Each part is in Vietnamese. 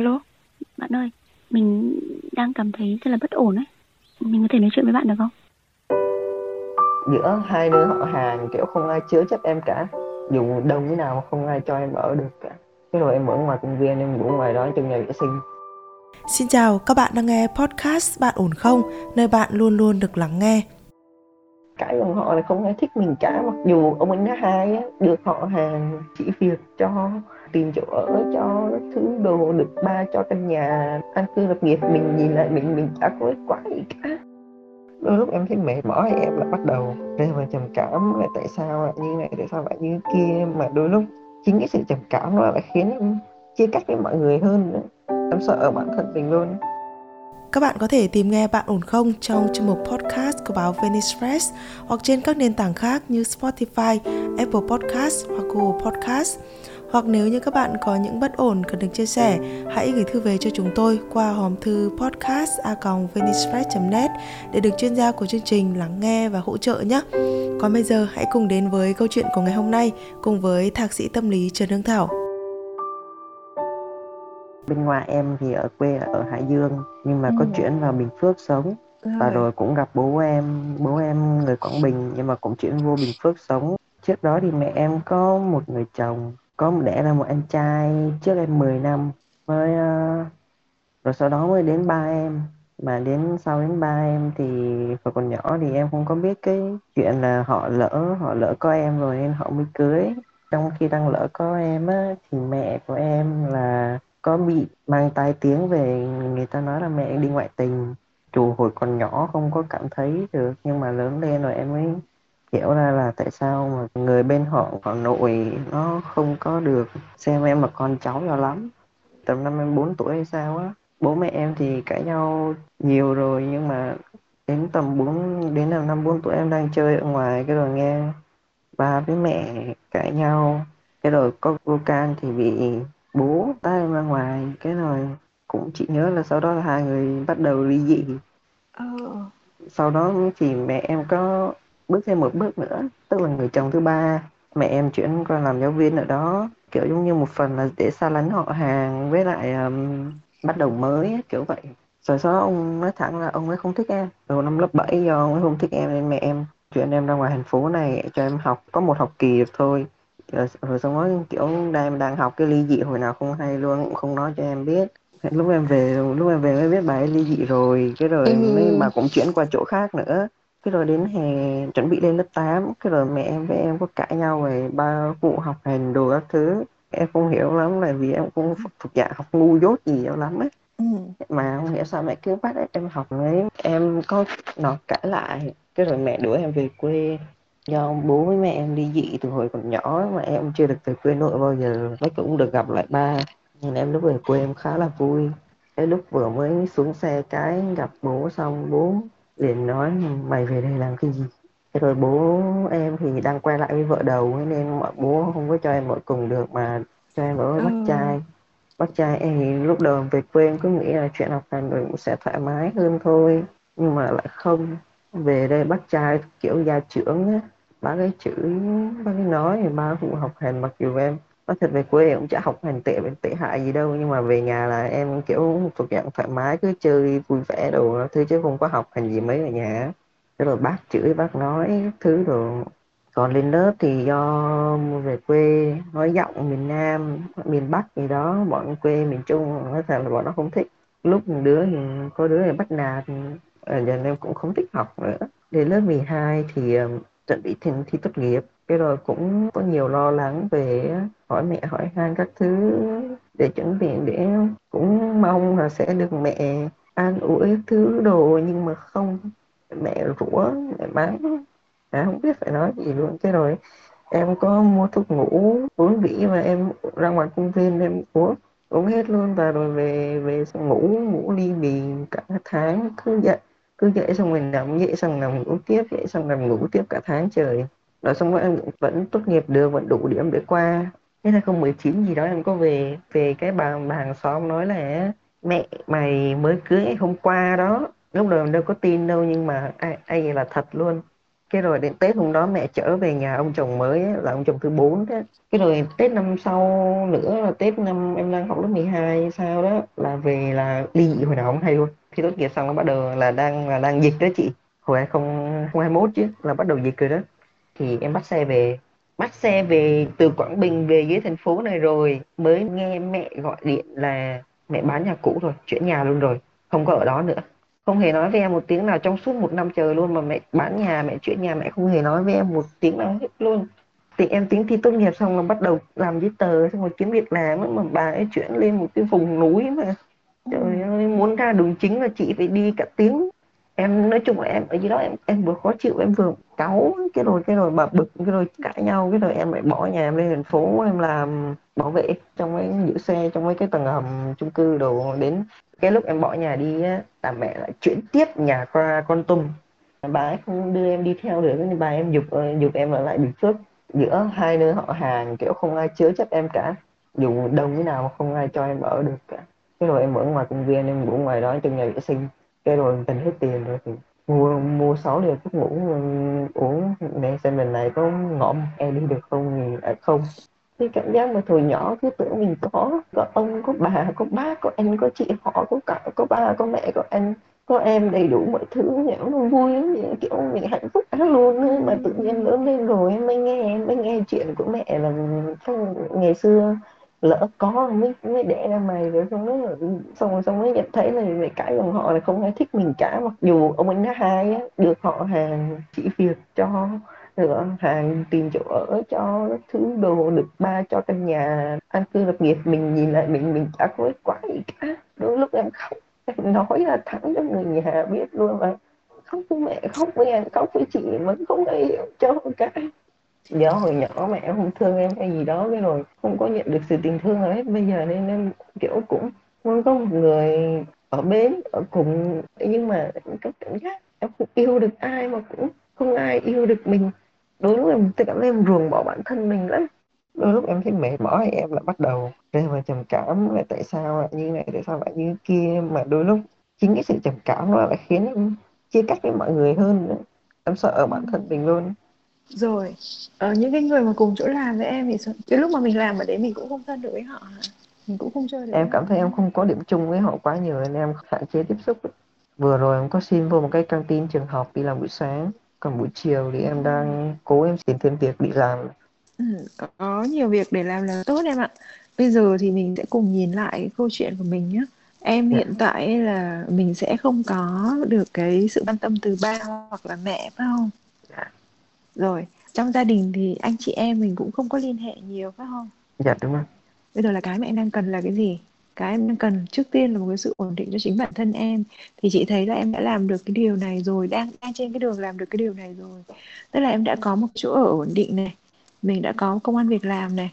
Alo, bạn ơi, mình đang cảm thấy rất là bất ổn ấy. Mình có thể nói chuyện với bạn được không? giữa hai đứa họ hàng kiểu không ai chứa chấp em cả dù đông thế nào mà không ai cho em ở được cả cái rồi em ở ngoài công viên em ngủ ngoài đó trong nhà vệ sinh Xin chào, các bạn đang nghe podcast Bạn ổn không? Nơi bạn luôn luôn được lắng nghe. cái bằng họ là không ai thích mình cả mặc dù ông anh hai á được họ hàng chỉ việc cho tìm chỗ ở cho các thứ đồ được ba cho căn nhà. An cư lập nghiệp mình nhìn lại mình mình chả có kết quả gì cả. Đôi lúc em thấy mệt mỏi em lại bắt đầu rơi vào trầm cảm là tại sao lại như này tại sao lại như kia. Mà đôi lúc chính cái sự trầm cảm nó lại khiến em chia cách với mọi người hơn nữa. Em sợ bản thân mình luôn. Các bạn có thể tìm nghe Bạn ổn không trong chương mục podcast của báo Venice Press hoặc trên các nền tảng khác như Spotify, Apple Podcast hoặc Google Podcast. Hoặc nếu như các bạn có những bất ổn cần được chia sẻ, hãy gửi thư về cho chúng tôi qua hòm thư podcast@venicepress.net để được chuyên gia của chương trình lắng nghe và hỗ trợ nhé. Còn bây giờ hãy cùng đến với câu chuyện của ngày hôm nay cùng với thạc sĩ tâm lý Trần Hương Thảo. bên ngoài em thì ở quê ở Hải Dương nhưng mà có Ừ. chuyển vào Bình Phước sống và rồi cũng gặp bố em bố em người Quảng Bình nhưng mà cũng chuyển vô Bình Phước sống trước đó thì mẹ em có một người chồng có một đẻ ra một anh trai trước em 10 năm mới uh, rồi sau đó mới đến ba em. Mà đến sau đến ba em thì hồi còn nhỏ thì em không có biết cái chuyện là họ lỡ họ lỡ có em rồi nên họ mới cưới. Trong khi đang lỡ có em á thì mẹ của em là có bị mang tai tiếng về người ta nói là mẹ đi ngoại tình. Dù hồi còn nhỏ không có cảm thấy được nhưng mà lớn lên rồi em mới hiểu ra là tại sao mà người bên họ họ nội nó không có được xem em là con cháu cho lắm. Tầm năm em 4 tuổi hay sao á bố mẹ em thì cãi nhau nhiều rồi nhưng mà đến tầm 4 đến năm năm 4 tuổi em đang chơi ở ngoài cái rồi nghe ba với mẹ cãi nhau. Cái rồi có cô Can thì bị bố tát em ra ngoài cái rồi cũng chỉ nhớ là sau đó là hai người bắt đầu ly dị. Sau đó thì mẹ em có bước thêm một bước nữa tức là người chồng thứ ba mẹ em chuyển qua làm giáo viên ở đó. Kiểu giống như một phần là để xa lánh họ hàng với lại um, bắt đầu mới kiểu vậy. Rồi sau đó ông nói thẳng là ông ấy không thích em. Rồi năm lớp 7 do ông ấy không thích em nên mẹ em chuyển em ra ngoài thành phố này cho em học có một học kỳ được thôi. Rồi, rồi xong nói kiểu đang đang học cái ly dị hồi nào không hay luôn cũng không nói cho em biết. Lúc em về lúc em về mới biết bà ấy ly dị rồi cái rồi mới bà cũng chuyển qua chỗ khác nữa cái rồi đến hè chuẩn bị lên lớp 8 cái rồi mẹ em với em có cãi nhau về ba vụ học hành đồ các thứ. Em không hiểu lắm là vì em cũng thuộc dạng học ngu dốt gì đâu lắm ấy. Mà không hiểu sao mẹ cứ bắt em học ấy em có nó cãi lại cái rồi mẹ đuổi em về quê. Do bố với mẹ em đi dị từ hồi còn nhỏ mà em chưa được về quê nội bao giờ với cũng được gặp lại ba. Nên em lúc về quê em khá là vui. Cái lúc vừa mới xuống xe cái gặp bố xong bố liền nói mày về đây làm cái gì? Thế rồi bố em thì đang quay lại với vợ đầu ấy, nên mọi bố không có cho em ở cùng được mà cho em ở với bác trai. Bác trai em thì lúc đầu về quê em cứ nghĩ là chuyện học hành rồi cũng sẽ thoải mái hơn thôi nhưng mà lại không. Về đây bác trai kiểu gia trưởng á bác ấy chửi bác ấy nói thì ba phụ học hành mặc dù em nói thật về quê em cũng chả học hành tệ tệ hại gì đâu, nhưng mà về nhà là em kiểu thuộc dạng thoải mái, cứ chơi vui vẻ đồ thứ chứ không có học hành gì mấy ở nhà. Thế rồi bác chửi, bác nói thứ đồ còn lên lớp thì do về quê, nói giọng miền Nam, miền Bắc gì đó, bọn quê miền Trung, nói thật là bọn nó không thích. Lúc đứa thì có đứa thì bắt nạt ờ, giờ em cũng không thích học nữa. Đến lớp 12 thì ờ, chuẩn bị thi, thi tốt nghiệp. Cái rồi cũng có nhiều lo lắng về hỏi mẹ hỏi han các thứ để chuẩn bị để cũng mong là sẽ được mẹ an ủi thứ đồ nhưng mà không. Mẹ rủa mẹ mắng. À, không biết phải nói gì luôn. Cái rồi em có mua thuốc ngủ uống vĩ và em ra ngoài công viên em uống uống hết luôn. Và rồi về về ngủ ngủ ly bì cả tháng cứ dậy cứ dậy xong mình nằm dậy xong nằm ngủ tiếp dậy xong nằm ngủ tiếp cả tháng trời. Rồi xong rồi em vẫn tốt nghiệp được vẫn đủ điểm để qua. Thế 2019 gì đó em có về về cái bà, bà hàng xóm nói là mẹ mày mới cưới hôm qua đó. Lúc đầu em đâu có tin đâu nhưng mà ai, ai là thật luôn. Cái rồi đến tết hôm đó mẹ trở về nhà ông chồng mới ấy, là ông chồng thứ bốn thế cái rồi tết năm sau nữa là tết năm em đang học lớp 12 sao đó là về là ly dị hồi nào không hay luôn khi tốt nghiệp xong nó bắt đầu là đang là đang dịch đó chị. Hồi 2021 chứ, là bắt đầu dịch rồi đó. Thì em bắt xe về, bắt xe về từ Quảng Bình về dưới thành phố này rồi, mới nghe mẹ gọi điện là mẹ bán nhà cũ rồi, chuyển nhà luôn rồi, không có ở đó nữa. Không hề nói với em một tiếng nào, trong suốt một năm trời luôn mà mẹ bán nhà, mẹ chuyển nhà, mẹ không hề nói với em một tiếng nào hết luôn. Thì em tính thi tốt nghiệp xong là bắt đầu làm giấy tờ, xong rồi kiếm việc làm mà bà ấy chuyển lên một cái vùng núi mà trời ơi muốn ra đường chính là chị phải đi cả tiếng. Em nói chung là em ở dưới đó em em vừa khó chịu em vừa cáu. Cái rồi cái rồi bà bực cái rồi cãi nhau cái rồi em lại bỏ nhà em lên thành phố em làm bảo vệ trong mấy giữ xe trong mấy cái tầng hầm chung cư đồ. Đến cái lúc em bỏ nhà đi á là mẹ lại chuyển tiếp nhà qua con tum bà ấy không đưa em đi theo được nên bà em giục ờ, giục em ở lại bình phước giữa hai nơi họ hàng kiểu không ai chứa chấp em cả. Dù đông như nào mà không ai cho em ở được cả cái rồi em ở ngoài công viên em ngủ ngoài đó trong nhà vệ sinh. Cái rồi mình hết tiền rồi thì mua mua sáu liều thuốc ngủ ừ, uống. Mẹ xem lần này có ngõm em đi được không thì à, không. Cái cảm giác mà hồi nhỏ cứ tưởng mình có có ông có bà có bác có anh có chị họ có cả có ba có mẹ có anh có em đầy đủ mọi thứ nhỏ nó vui lắm kiểu mình hạnh phúc lắm luôn mà tự nhiên lớn lên rồi em mới nghe em mới nghe chuyện của mẹ là ừ, ngày xưa lỡ có mới mới đẻ ra mày rồi xong rồi xong rồi, xong mới nhận thấy là về cái dòng họ là không ai thích mình cả. Mặc dù ông anh thứ hai á được họ hàng chỉ việc cho được hàng tìm chỗ ở cho thứ đồ được ba cho căn nhà an cư lập nghiệp. Mình nhìn lại mình mình chả có quả gì cả. Đôi lúc em khóc, em nói là thẳng cho người nhà biết luôn mà. Khóc với mẹ, khóc với anh, khóc với chị vẫn không ai hiểu cho cả do hồi nhỏ mẹ không thương em hay gì đó, cái rồi không có nhận được sự tình thương nào hết. Bây giờ nên em kiểu cũng muốn có một người ở bên, ở cùng. Nhưng mà cái cảm giác em không yêu được ai mà cũng không ai yêu được mình. Đôi lúc em tự cảm thấy em ruồng bỏ bản thân mình lắm. Đôi lúc em thấy mệt mỏi em lại bắt đầu rơi vào trầm cảm là tại sao lại như này, tại sao lại như kia. Mà đôi lúc chính cái sự trầm cảm đó lại khiến em chia cách với mọi người hơn nữa. Em sợ ở bản thân mình luôn rồi. Ờ, những cái người mà cùng chỗ làm với em thì cái lúc mà mình làm ở đấy mình cũng không thân được với họ mình cũng không chơi được em cảm thấy em không có điểm chung với họ quá nhiều nên em hạn chế tiếp xúc vừa rồi em có xin vô một cái căng tin trường học đi làm buổi sáng. Còn buổi chiều thì em đang cố em tìm thêm việc đi làm. Ừ, có nhiều việc để làm là tốt em ạ. Bây giờ thì mình sẽ cùng nhìn lại câu chuyện của mình nhé em dạ. hiện tại là mình sẽ không có được cái sự quan tâm từ ba hoặc là mẹ phải không. Rồi trong gia đình thì anh chị em mình cũng không có liên hệ nhiều phải không? Dạ đúng rồi. Bây giờ là cái mà em đang cần là cái gì? Cái em đang cần trước tiên là một cái sự ổn định cho chính bản thân em. Thì chị thấy là em đã làm được cái điều này rồi đang đang trên cái đường làm được cái điều này rồi. Tức là em đã có một chỗ ở ổn định này mình đã có công an việc làm này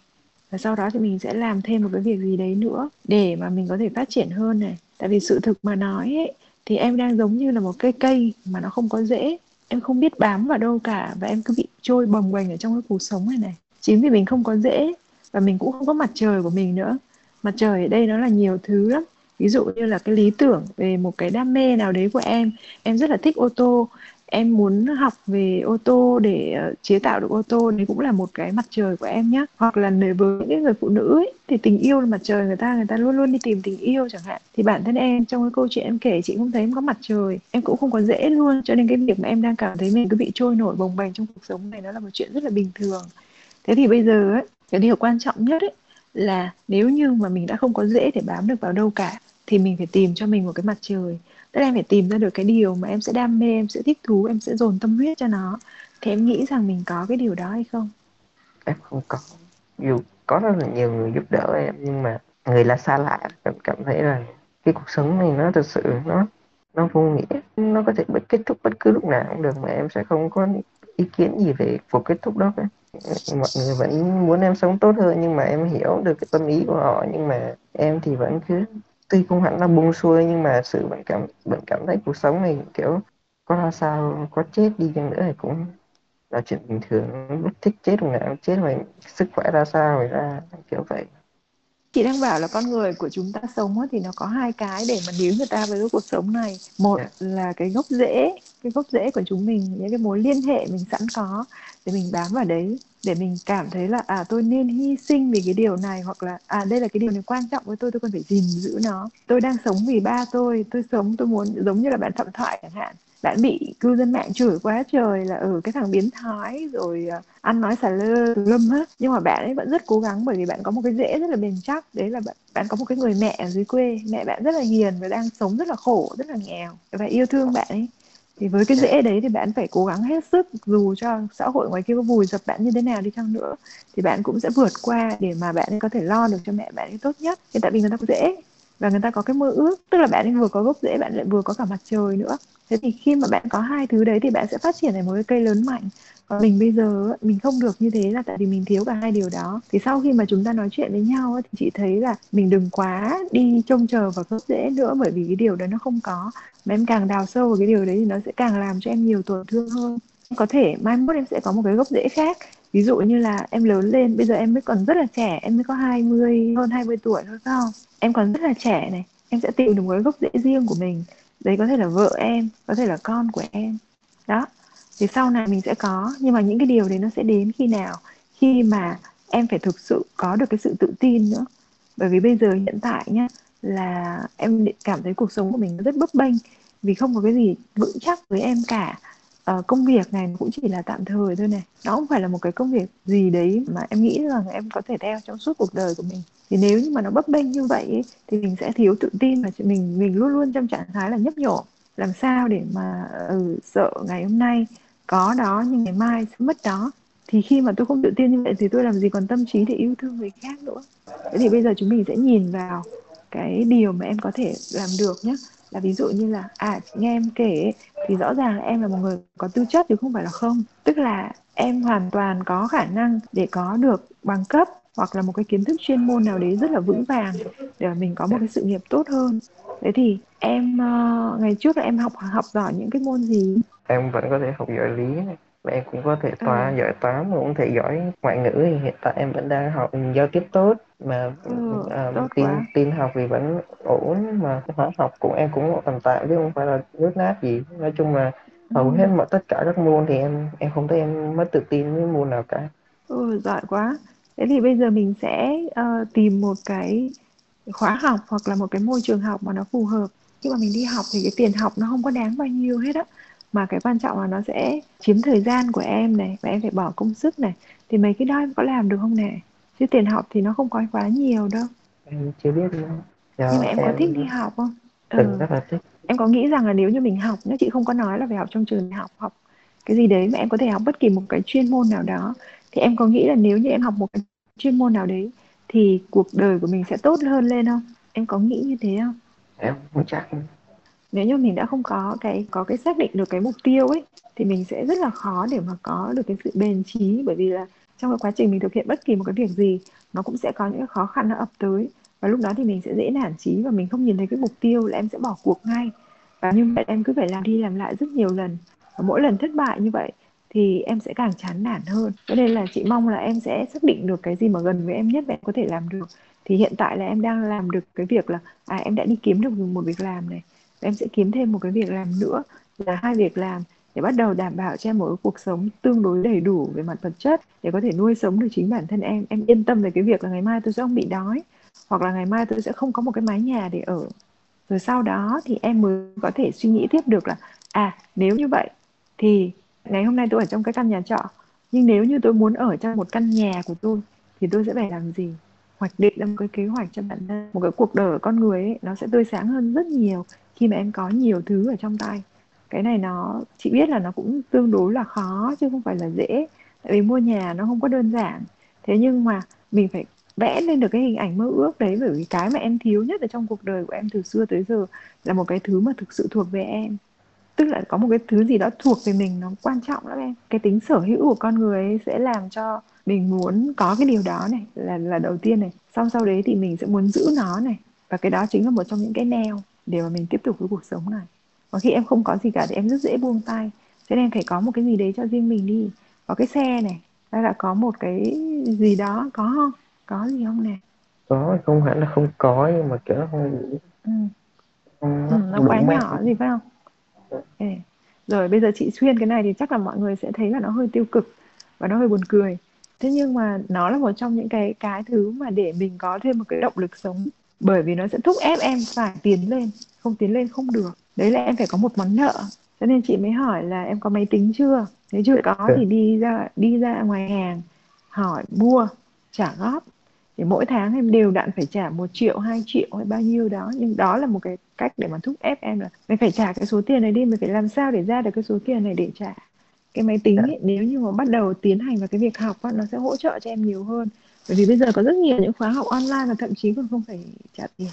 và sau đó thì mình sẽ làm thêm một cái việc gì đấy nữa để mà mình có thể phát triển hơn này. Tại vì sự thực mà nói ấy, thì em đang giống như là một cây cây mà nó không có rễ em không biết bám vào đâu cả và em cứ bị trôi bồng bềnh ở trong cái cuộc sống này này. Chính vì mình không có dễ và mình cũng không có mặt trời của mình nữa. Mặt trời ở đây nó là nhiều thứ lắm. Ví dụ như là cái lý tưởng về một cái đam mê nào đấy của em em rất là thích ô tô em muốn học về ô tô để ờ, chế tạo được ô tô đấy cũng là một cái mặt trời của em nhé hoặc là với những người phụ nữ ấy, thì tình yêu là mặt trời người ta người ta luôn luôn đi tìm tình yêu chẳng hạn. Thì bản thân em trong cái câu chuyện em kể chị cũng thấy em có mặt trời. Em cũng không có dễ luôn cho nên cái việc mà em đang cảm thấy mình cứ bị trôi nổi bồng bềnh trong cuộc sống này nó là một chuyện rất là bình thường. Thế thì bây giờ ấy cái điều quan trọng nhất ấy là nếu như mà mình đã không có dễ để bám được vào đâu cả thì mình phải tìm cho mình một cái mặt trời. Tức là em phải tìm ra được cái điều mà em sẽ đam mê, em sẽ thích thú, em sẽ dồn tâm huyết cho nó. Thì em nghĩ rằng mình có cái điều đó hay không? Em không có. Dù có rất là nhiều người giúp đỡ em, nhưng mà người là xa lạ, em cảm thấy là cái cuộc sống này nó thực sự nó nó vô nghĩa. Nó có thể bất kết thúc bất cứ lúc nào cũng được mà em sẽ không có ý kiến gì về cuộc kết thúc đó cả. Mọi người vẫn muốn em sống tốt hơn, nhưng mà em hiểu được cái tâm ý của họ, nhưng mà em thì vẫn cứ tuy không hẳn là buông xuôi, nhưng mà sự vẫn cảm vẫn cảm thấy cuộc sống này, kiểu, có ra sao, có chết đi chăng nữa thì cũng là chuyện bình thường. Lúc thích chết lúc nào chết mà sức khỏe ra sao thì ra, kiểu vậy chị đang bảo là con người của chúng ta sống thì nó có hai cái để mà níu người ta với cái cuộc sống này một. Dạ. là cái gốc rễ cái gốc rễ của chúng mình những cái mối liên hệ mình sẵn có để mình bám vào đấy để mình cảm thấy là à tôi nên hy sinh vì cái điều này hoặc là à đây là cái điều này quan trọng với tôi tôi cần phải gìn giữ nó tôi đang sống vì ba tôi tôi sống tôi muốn giống như là bạn phạm thoại chẳng hạn bạn bị cư dân mạng chửi quá trời là ở ừ, cái thằng biến thái rồi à, ăn nói xà lơ lâm hết nhưng mà bạn ấy vẫn rất cố gắng bởi vì bạn có một cái rễ rất là bền chắc. Đấy là bạn bạn có một cái người mẹ ở dưới quê. Mẹ bạn rất là hiền và đang sống rất là khổ rất là nghèo và yêu thương bạn ấy. Thì với cái rễ đấy thì bạn phải cố gắng hết sức. Dù cho xã hội ngoài kia có vùi dập bạn như thế nào đi chăng nữa thì bạn cũng sẽ vượt qua để mà bạn có thể lo được cho mẹ bạn ấy tốt nhất. Thì tại vì người ta có rễ và người ta có cái mơ ước, tức là bạn ấy vừa có gốc rễ, bạn lại vừa có cả mặt trời nữa. Thế thì khi mà bạn có hai thứ đấy thì bạn sẽ phát triển thành một cái cây lớn mạnh. Còn mình bây giờ mình không được như thế là tại vì mình thiếu cả hai điều đó. Thì sau khi mà chúng ta nói chuyện với nhau thì chị thấy là mình đừng quá đi trông chờ vào gốc rễ nữa, bởi vì cái điều đó nó không có. Mà em càng đào sâu vào cái điều đấy thì nó sẽ càng làm cho em nhiều tổn thương hơn. Có thể mai mốt em sẽ có một cái gốc rễ khác. Ví dụ như là em lớn lên, bây giờ em mới còn rất là trẻ, em mới có 20 hơn 20 tuổi thôi, phải không? Em còn rất là trẻ này em sẽ tìm được một cái gốc rễ riêng của mình. Đấy có thể là vợ em có thể là con của em. Đó thì sau này mình sẽ có. Nhưng mà những cái điều đấy nó sẽ đến khi nào? Khi mà em phải thực sự có được cái sự tự tin nữa. Bởi vì bây giờ hiện tại nhá là em cảm thấy cuộc sống của mình rất bấp bênh. Vì không có cái gì vững chắc với em cả. À, công việc này cũng chỉ là tạm thời thôi này. Nó không phải là một cái công việc gì đấy mà em nghĩ rằng em có thể theo trong suốt cuộc đời của mình thì nếu như mà nó bấp bênh như vậy thì mình sẽ thiếu tự tin và mình mình luôn luôn trong trạng thái là nhấp nhổ. Làm sao để mà ừ, sợ ngày hôm nay có đó nhưng ngày mai sẽ mất đó. Thì khi mà tôi không tự tin như vậy thì tôi làm gì còn tâm trí để yêu thương người khác nữa. Thế thì bây giờ chúng mình sẽ nhìn vào cái điều mà em có thể làm được nhé là ví dụ như là à nghe em kể thì rõ ràng là em là một người có tư chất chứ không phải là không. Tức là em hoàn toàn có khả năng để có được bằng cấp hoặc là một cái kiến thức chuyên môn nào đấy rất là vững vàng để mình có một cái sự nghiệp tốt hơn. Thế thì em uh, ngày trước là em học học giỏi những cái môn gì? Em vẫn có thể học giỏi lý này. Và em cũng có thể toán ừ. giỏi toán cũng thể giỏi ngoại ngữ. Thì hiện tại em vẫn đang học giao tiếp tốt. Mà ừ, à, tin quá. tin học thì vẫn ổn mà hóa học cũng em cũng tầm tạm chứ không phải là nước nát gì. Nói chung là hầu ừ. hết mọi tất cả các môn thì em em không thấy em mất tự tin với môn nào cả. Ừ giỏi quá thế thì bây giờ mình sẽ uh, tìm một cái khóa học hoặc là một cái môi trường học mà nó phù hợp. Khi mà mình đi học thì cái tiền học nó không có đáng bao nhiêu hết á. Mà cái quan trọng là nó sẽ chiếm thời gian của em này và em phải bỏ công sức này. Thì mấy cái đó em có làm được không nè? Chứ tiền học thì nó không có quá nhiều đâu. Em chưa biết nữa. Giờ nhưng mà em, em có thích đi học không? Ừ. rất là thích. Em có nghĩ rằng là nếu như mình học nếu chị không có nói là phải học trong trường học học cái gì đấy mà em có thể học bất kỳ một cái chuyên môn nào đó thì em có nghĩ là nếu như em học một cái chuyên môn nào đấy thì cuộc đời của mình sẽ tốt hơn lên không? Em có nghĩ như thế không? Em không chắc nếu như mình đã không có cái có cái xác định được cái mục tiêu ấy thì mình sẽ rất là khó để mà có được cái sự bền trí bởi vì là trong cái quá trình mình thực hiện bất kỳ một cái việc gì nó cũng sẽ có những cái khó khăn nó ập tới. Và lúc đó thì mình sẽ dễ nản trí và mình không nhìn thấy cái mục tiêu là em sẽ bỏ cuộc ngay. Và như vậy em cứ phải làm đi làm lại rất nhiều lần. Và mỗi lần thất bại như vậy thì em sẽ càng chán nản hơn. Cho nên là chị mong là em sẽ xác định được cái gì mà gần với em nhất và em có thể làm được. Thì hiện tại là em đang làm được cái việc là à em đã đi kiếm được một việc làm này, em sẽ kiếm thêm một cái việc làm nữa là hai việc làm để bắt đầu đảm bảo cho em một cuộc sống tương đối đầy đủ về mặt vật chất để có thể nuôi sống được chính bản thân em. Em yên tâm về cái việc là ngày mai tôi sẽ không bị đói hoặc là ngày mai tôi sẽ không có một cái mái nhà để ở. Rồi sau đó thì em mới có thể suy nghĩ tiếp được là à nếu như vậy thì ngày hôm nay tôi ở trong cái căn nhà trọ. Nhưng nếu như tôi muốn ở trong một căn nhà của tôi thì tôi sẽ phải làm gì? Hoạch định ra một cái kế hoạch cho bản thân. Một cái cuộc đời của con người ấy, nó sẽ tươi sáng hơn rất nhiều khi mà em có nhiều thứ ở trong tay. Cái này nó chị biết là nó cũng tương đối là khó chứ không phải là dễ. Tại vì mua nhà nó không có đơn giản. Thế nhưng mà mình phải vẽ lên được cái hình ảnh mơ ước đấy bởi vì cái mà em thiếu nhất ở trong cuộc đời của em từ xưa tới giờ là một cái thứ mà thực sự thuộc về em tức là có một cái thứ gì đó thuộc về mình nó quan trọng lắm em. Cái tính sở hữu của con người ấy sẽ làm cho mình muốn có cái điều đó này là là đầu tiên này. Sau sau đấy thì mình sẽ muốn giữ nó này. Và cái đó chính là một trong những cái neo để mà mình tiếp tục với cuộc sống này. Và khi em không có gì cả thì em rất dễ buông tay. Cho nên phải có một cái gì đấy cho riêng mình đi. Có cái xe này hay là có một cái gì đó có không? Có gì không nè? Có không hẳn là không có nhưng mà kiểu nó không đủ ừ. không, Ừ, nó quá nhỏ gì phải không? Rồi bây giờ chị xuyên cái này thì chắc là mọi người sẽ thấy là nó hơi tiêu cực và nó hơi buồn cười. Thế nhưng mà nó là một trong những cái cái thứ mà để mình có thêm một cái động lực sống bởi vì nó sẽ thúc ép em phải tiến lên, không tiến lên không được. Đấy là em phải có một món nợ. Cho nên chị mới hỏi là em có máy tính chưa? Nếu chưa có thì đi ra đi ra ngoài hàng hỏi mua trả góp thì mỗi tháng em đều đặn phải trả một triệu hai triệu hay bao nhiêu đó. Nhưng đó là một cái cách để mà thúc ép em là mày phải trả cái số tiền này đi mày phải làm sao để ra được cái số tiền này để trả. Cái máy tính ấy, nếu như mà bắt đầu tiến hành vào cái việc học á, nó sẽ hỗ trợ cho em nhiều hơn. Bởi vì bây giờ có rất nhiều những khóa học online và thậm chí còn không phải trả tiền.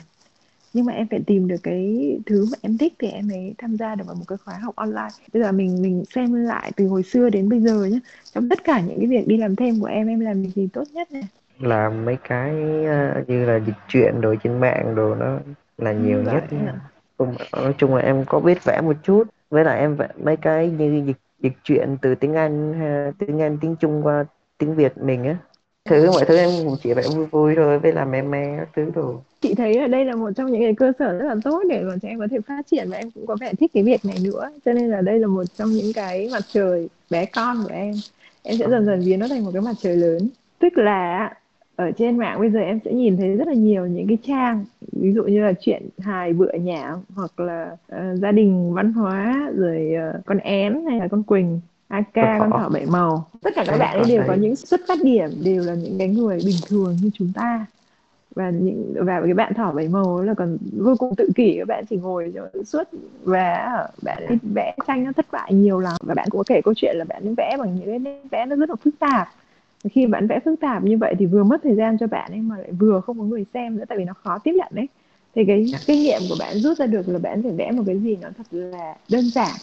Nhưng mà em phải tìm được cái thứ mà em thích thì em mới tham gia được vào một cái khóa học online. Bây giờ mình mình xem lại từ hồi xưa đến bây giờ nhé trong tất cả những cái việc đi làm thêm của em em làm gì tốt nhất này làm mấy cái uh, như là dịch truyện đồ trên mạng đồ nó là nhiều Ừ, nhất vậy à. Cùng- nói chung là em có biết vẽ một chút với lại em vẽ mấy cái như dịch dịch truyện từ tiếng Anh tiếng Anh tiếng Trung qua tiếng Việt mình á. Thứ mọi thứ em cũng chỉ vẽ vui vui thôi với làm meme me các thứ đồ. Chị thấy ở đây là một trong những cái cơ sở rất là tốt để mà cho em có thể phát triển và em cũng có vẻ thích cái việc này nữa. Cho nên là đây là một trong những cái mặt trời bé con của em. Em sẽ dần dần biến nó thành một cái mặt trời lớn. Tức là ở trên mạng bây giờ em sẽ nhìn thấy rất là nhiều những cái trang ví dụ như là chuyện hài bựa nhảm hoặc là ờ, gia đình văn hóa rồi ờ, con én hay là con quỳnh AK Con con thỏ. bảy màu. Tất cả các bạn ấy đều có những xuất phát điểm đều là những cái người bình thường như chúng ta. Và những và cái bạn thỏ bảy màu là còn vô cùng tự kỷ các bạn chỉ ngồi suốt và bạn ấy vẽ tranh nó thất bại nhiều lắm. Và bạn cũng có kể câu chuyện là bạn ấy vẽ bằng những cái nét vẽ nó rất là phức tạp khi bạn vẽ phức tạp như vậy thì vừa mất thời gian cho bạn ấy mà lại vừa không có người xem nữa tại vì nó khó tiếp nhận đấy thì cái kinh nghiệm của bạn rút ra được là bạn phải vẽ một cái gì nó thật là đơn giản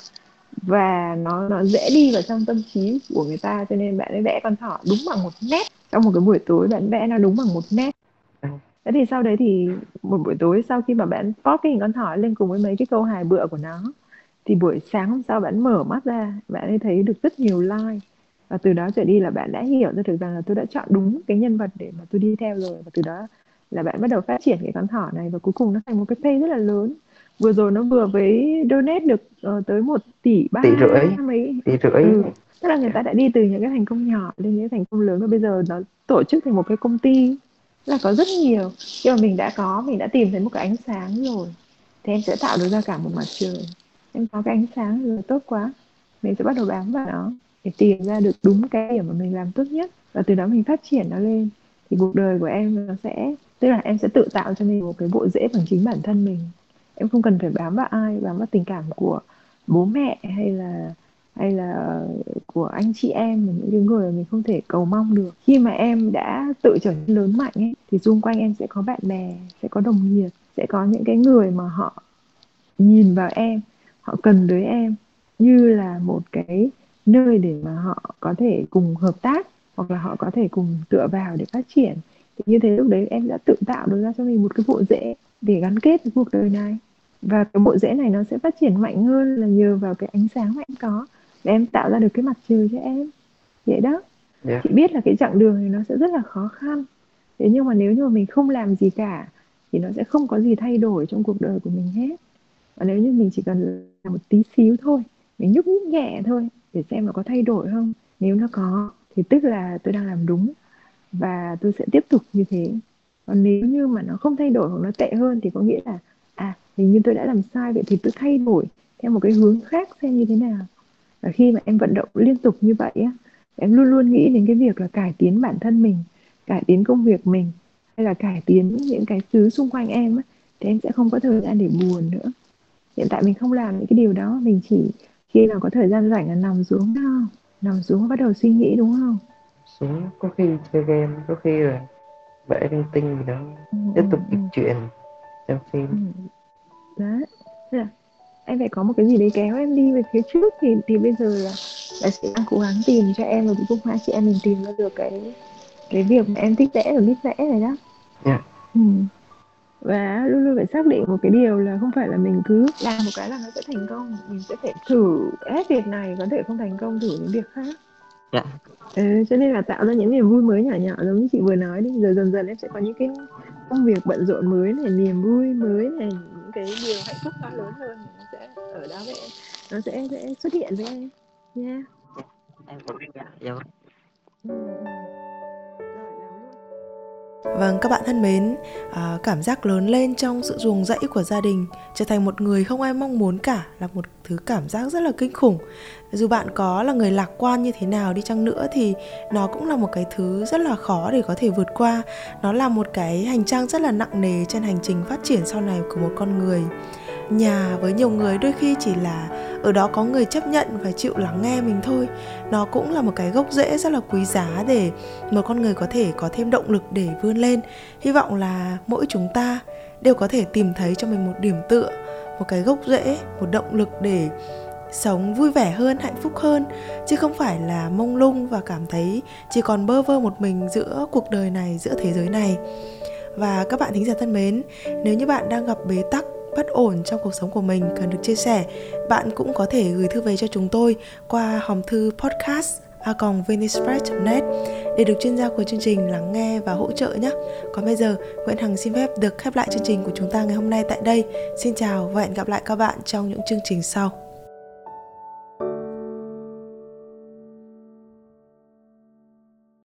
và nó nó dễ đi vào trong tâm trí của người ta cho nên bạn ấy vẽ con thỏ đúng bằng một nét trong một cái buổi tối bạn vẽ nó đúng bằng một nét thế thì sau đấy thì một buổi tối sau khi mà bạn post cái hình con thỏ lên cùng với mấy cái câu hài bựa của nó thì buổi sáng hôm sau bạn mở mắt ra bạn ấy thấy được rất nhiều like và từ đó trở đi là bạn đã hiểu ra được rằng là tôi đã chọn đúng cái nhân vật để mà tôi đi theo rồi. Và từ đó là bạn bắt đầu phát triển cái con thỏ này và cuối cùng nó thành một cái page rất là lớn. Vừa rồi nó vừa với donate được ờ, tới một tỷ ba Tỷ rưỡi. mấy tỷ rưỡi. Ừ. tức là người ta đã đi từ những cái thành công nhỏ lên những thành công lớn và bây giờ nó tổ chức thành một cái công ty là có rất nhiều. Khi mà mình đã có mình đã tìm thấy một cái ánh sáng rồi thì em sẽ tạo được ra cả một mặt trời. Em có cái ánh sáng rồi tốt quá. Mình sẽ bắt đầu bám vào nó để tìm ra được đúng cái điểm mà mình làm tốt nhất. Và từ đó mình phát triển nó lên. Thì cuộc đời của em nó sẽ, tức là em sẽ tự tạo cho mình một cái bộ rễ bằng chính bản thân mình. Em không cần phải bám vào ai, bám vào tình cảm của bố mẹ hay là hay là của anh chị em những cái người mà mình không thể cầu mong được. Khi mà em đã tự trở nên lớn mạnh ấy, thì xung quanh em sẽ có bạn bè, sẽ có đồng nghiệp, sẽ có những cái người mà họ nhìn vào em, họ cần tới em. Như là một cái nơi để mà họ có thể cùng hợp tác hoặc là họ có thể cùng tựa vào để phát triển. Thì như thế lúc đấy em đã tự tạo được ra cho mình một cái bộ rễ để gắn kết với cuộc đời này. Và cái bộ rễ này nó sẽ phát triển mạnh hơn là nhờ vào cái ánh sáng mà em có. Để em tạo ra được cái mặt trời cho em. Vậy đó. Dạ. chị biết là cái chặng đường này nó sẽ rất là khó khăn. Thế nhưng mà nếu như mà mình không làm gì cả thì nó sẽ không có gì thay đổi trong cuộc đời của mình hết. Và nếu như mình chỉ cần làm một tí xíu thôi mình nhúc nhích nhẹ thôi, để xem nó có thay đổi không. Nếu nó có, thì tức là tôi đang làm đúng và tôi sẽ tiếp tục như thế. Còn nếu như mà nó không thay đổi hoặc nó tệ hơn thì có nghĩa là à hình như tôi đã làm sai vậy thì tôi thay đổi theo một cái hướng khác xem như thế nào. Và khi mà em vận động liên tục như vậy á, em luôn luôn nghĩ đến cái việc là cải tiến bản thân mình, cải tiến công việc mình, hay là cải tiến những cái thứ xung quanh em á, thì em sẽ không có thời gian để buồn nữa. Hiện tại mình không làm những cái điều đó, mình chỉ khi nào có thời gian rảnh là nằm xuống đó nằm xuống và bắt đầu suy nghĩ đúng không xuống có khi chơi game có khi là vẽ linh tinh gì đó Ừ, tiếp tục ừ, dịch ừ. truyện xem phim Ừ. đấy là em phải có một cái gì đấy kéo em đi về phía trước thì thì bây giờ là là chị đang cố gắng tìm cho em và cuối cùng hai chị em mình tìm ra được cái cái việc mà em thích vẽ và biết vẽ này đó Dạ. ừ. Và luôn luôn phải xác định một cái điều là không phải là mình cứ làm một cái là nó sẽ thành công mình sẽ phải thử hết việc này có thể không thành công thử những việc khác Dạ. ừ, cho nên là tạo ra những niềm vui mới nhỏ nhỏ giống như chị vừa nói đi rồi dần dần em sẽ có những cái công việc bận rộn mới này niềm vui mới này những cái điều hạnh phúc to lớn hơn nó sẽ ở đó với em nó sẽ sẽ xuất hiện với em nha yeah. em cũng dạ dạ ừ. Vâng, các bạn thân mến, à, cảm giác lớn lên trong sự ruồng rẫy của gia đình trở thành một người không ai mong muốn cả là một thứ cảm giác rất là kinh khủng. Dù bạn có là người lạc quan như thế nào đi chăng nữa thì nó cũng là một cái thứ rất là khó để có thể vượt qua. Nó là một cái hành trang rất là nặng nề trên hành trình phát triển sau này của một con người. Nhà với nhiều người đôi khi chỉ là ở đó có người chấp nhận và chịu lắng nghe mình thôi. Nó cũng là một cái gốc rễ rất là quý giá để một con người có thể có thêm động lực để vươn lên. Hy vọng là mỗi chúng ta đều có thể tìm thấy cho mình một điểm tựa, một cái gốc rễ, một động lực để sống vui vẻ hơn, hạnh phúc hơn. Chứ không phải là mông lung và cảm thấy chỉ còn bơ vơ một mình giữa cuộc đời này, giữa thế giới này. Và các bạn thính giả thân mến, nếu như bạn đang gặp bế tắc bất ổn trong cuộc sống của mình cần được chia sẻ, bạn cũng có thể gửi thư về cho chúng tôi qua hòm thư podcast a net để được chuyên gia của chương trình lắng nghe và hỗ trợ nhé. Còn bây giờ, Nguyễn Hằng xin phép được khép lại chương trình của chúng ta ngày hôm nay tại đây. Xin chào và hẹn gặp lại các bạn trong những chương trình sau.